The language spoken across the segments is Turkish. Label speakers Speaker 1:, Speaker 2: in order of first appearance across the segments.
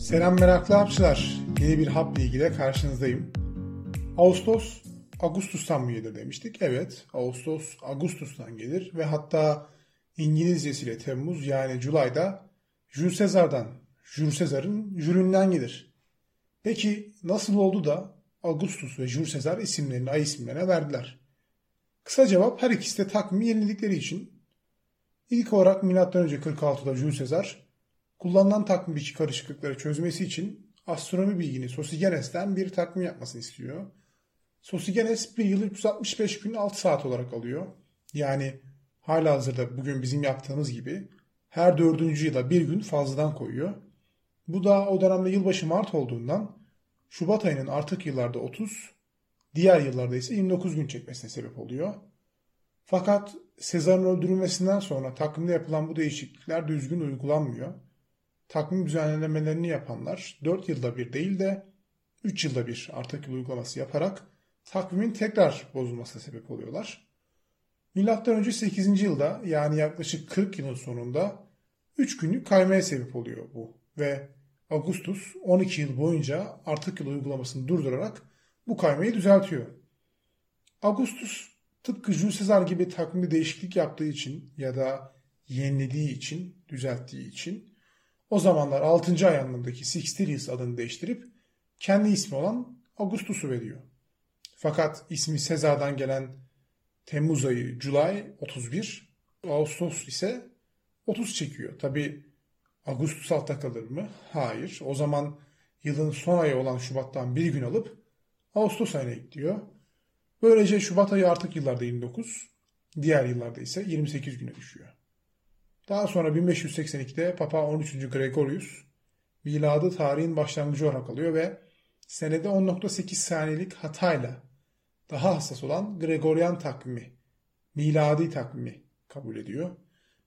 Speaker 1: Selam meraklı hapçılar. Yeni bir hap bilgiyle karşınızdayım. Ağustos Ağustos'tan mı gelir demiştik. Evet Ağustos Ağustos'tan gelir ve hatta İngilizcesiyle Temmuz yani Julay'da Jules Caesar'dan, Jules Caesar'ın Jules'ünden gelir. Peki nasıl oldu da Augustus ve Jules Caesar isimlerini ay isimlerine verdiler? Kısa cevap her ikisi de takvimi yeniledikleri için. İlk olarak M.Ö. 46'da Jules Caesar kullanılan takvimdeki karışıklıkları çözmesi için astronomi bilgini Sosigenes'ten bir takvim yapmasını istiyor. Sosigenes bir yıl 365 gün 6 saat olarak alıyor. Yani hala hazırda bugün bizim yaptığımız gibi her dördüncü yıla bir gün fazladan koyuyor. Bu da o dönemde yılbaşı Mart olduğundan Şubat ayının artık yıllarda 30, diğer yıllarda ise 29 gün çekmesine sebep oluyor. Fakat Sezar'ın öldürülmesinden sonra takvimde yapılan bu değişiklikler düzgün uygulanmıyor. Takvim düzenlemelerini yapanlar 4 yılda bir değil de 3 yılda bir artık uygulaması yaparak takvimin tekrar bozulmasına sebep oluyorlar. Milattan önce 8. yılda yani yaklaşık 40 yılın sonunda 3 günlük kaymaya sebep oluyor bu ve Augustus 12 yıl boyunca artık yıl uygulamasını durdurarak bu kaymayı düzeltiyor. Augustus tıpkı Jules Caesar gibi takvimde değişiklik yaptığı için ya da yenilediği için, düzelttiği için o zamanlar 6. ay anlamındaki Sixtilius adını değiştirip kendi ismi olan Augustus'u veriyor. Fakat ismi Sezar'dan gelen Temmuz ayı July 31, Ağustos ise 30 çekiyor. Tabi Ağustos altta kalır mı? Hayır. O zaman yılın son ayı olan Şubat'tan bir gün alıp Ağustos ayına ekliyor. Böylece Şubat ayı artık yıllarda 29, diğer yıllarda ise 28 güne düşüyor. Daha sonra 1582'de Papa 13. Gregorius miladı tarihin başlangıcı olarak alıyor ve senede 10.8 saniyelik hatayla daha hassas olan Gregorian takvimi, miladi takvimi kabul ediyor.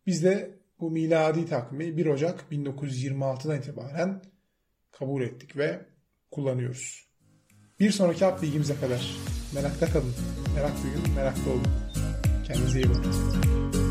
Speaker 1: Biz de bu miladi takvimi 1 Ocak 1926'dan itibaren kabul ettik ve kullanıyoruz. Bir sonraki hap bilgimize kadar merakta kalın, merak duyun, meraklı olun. Kendinize iyi bakın.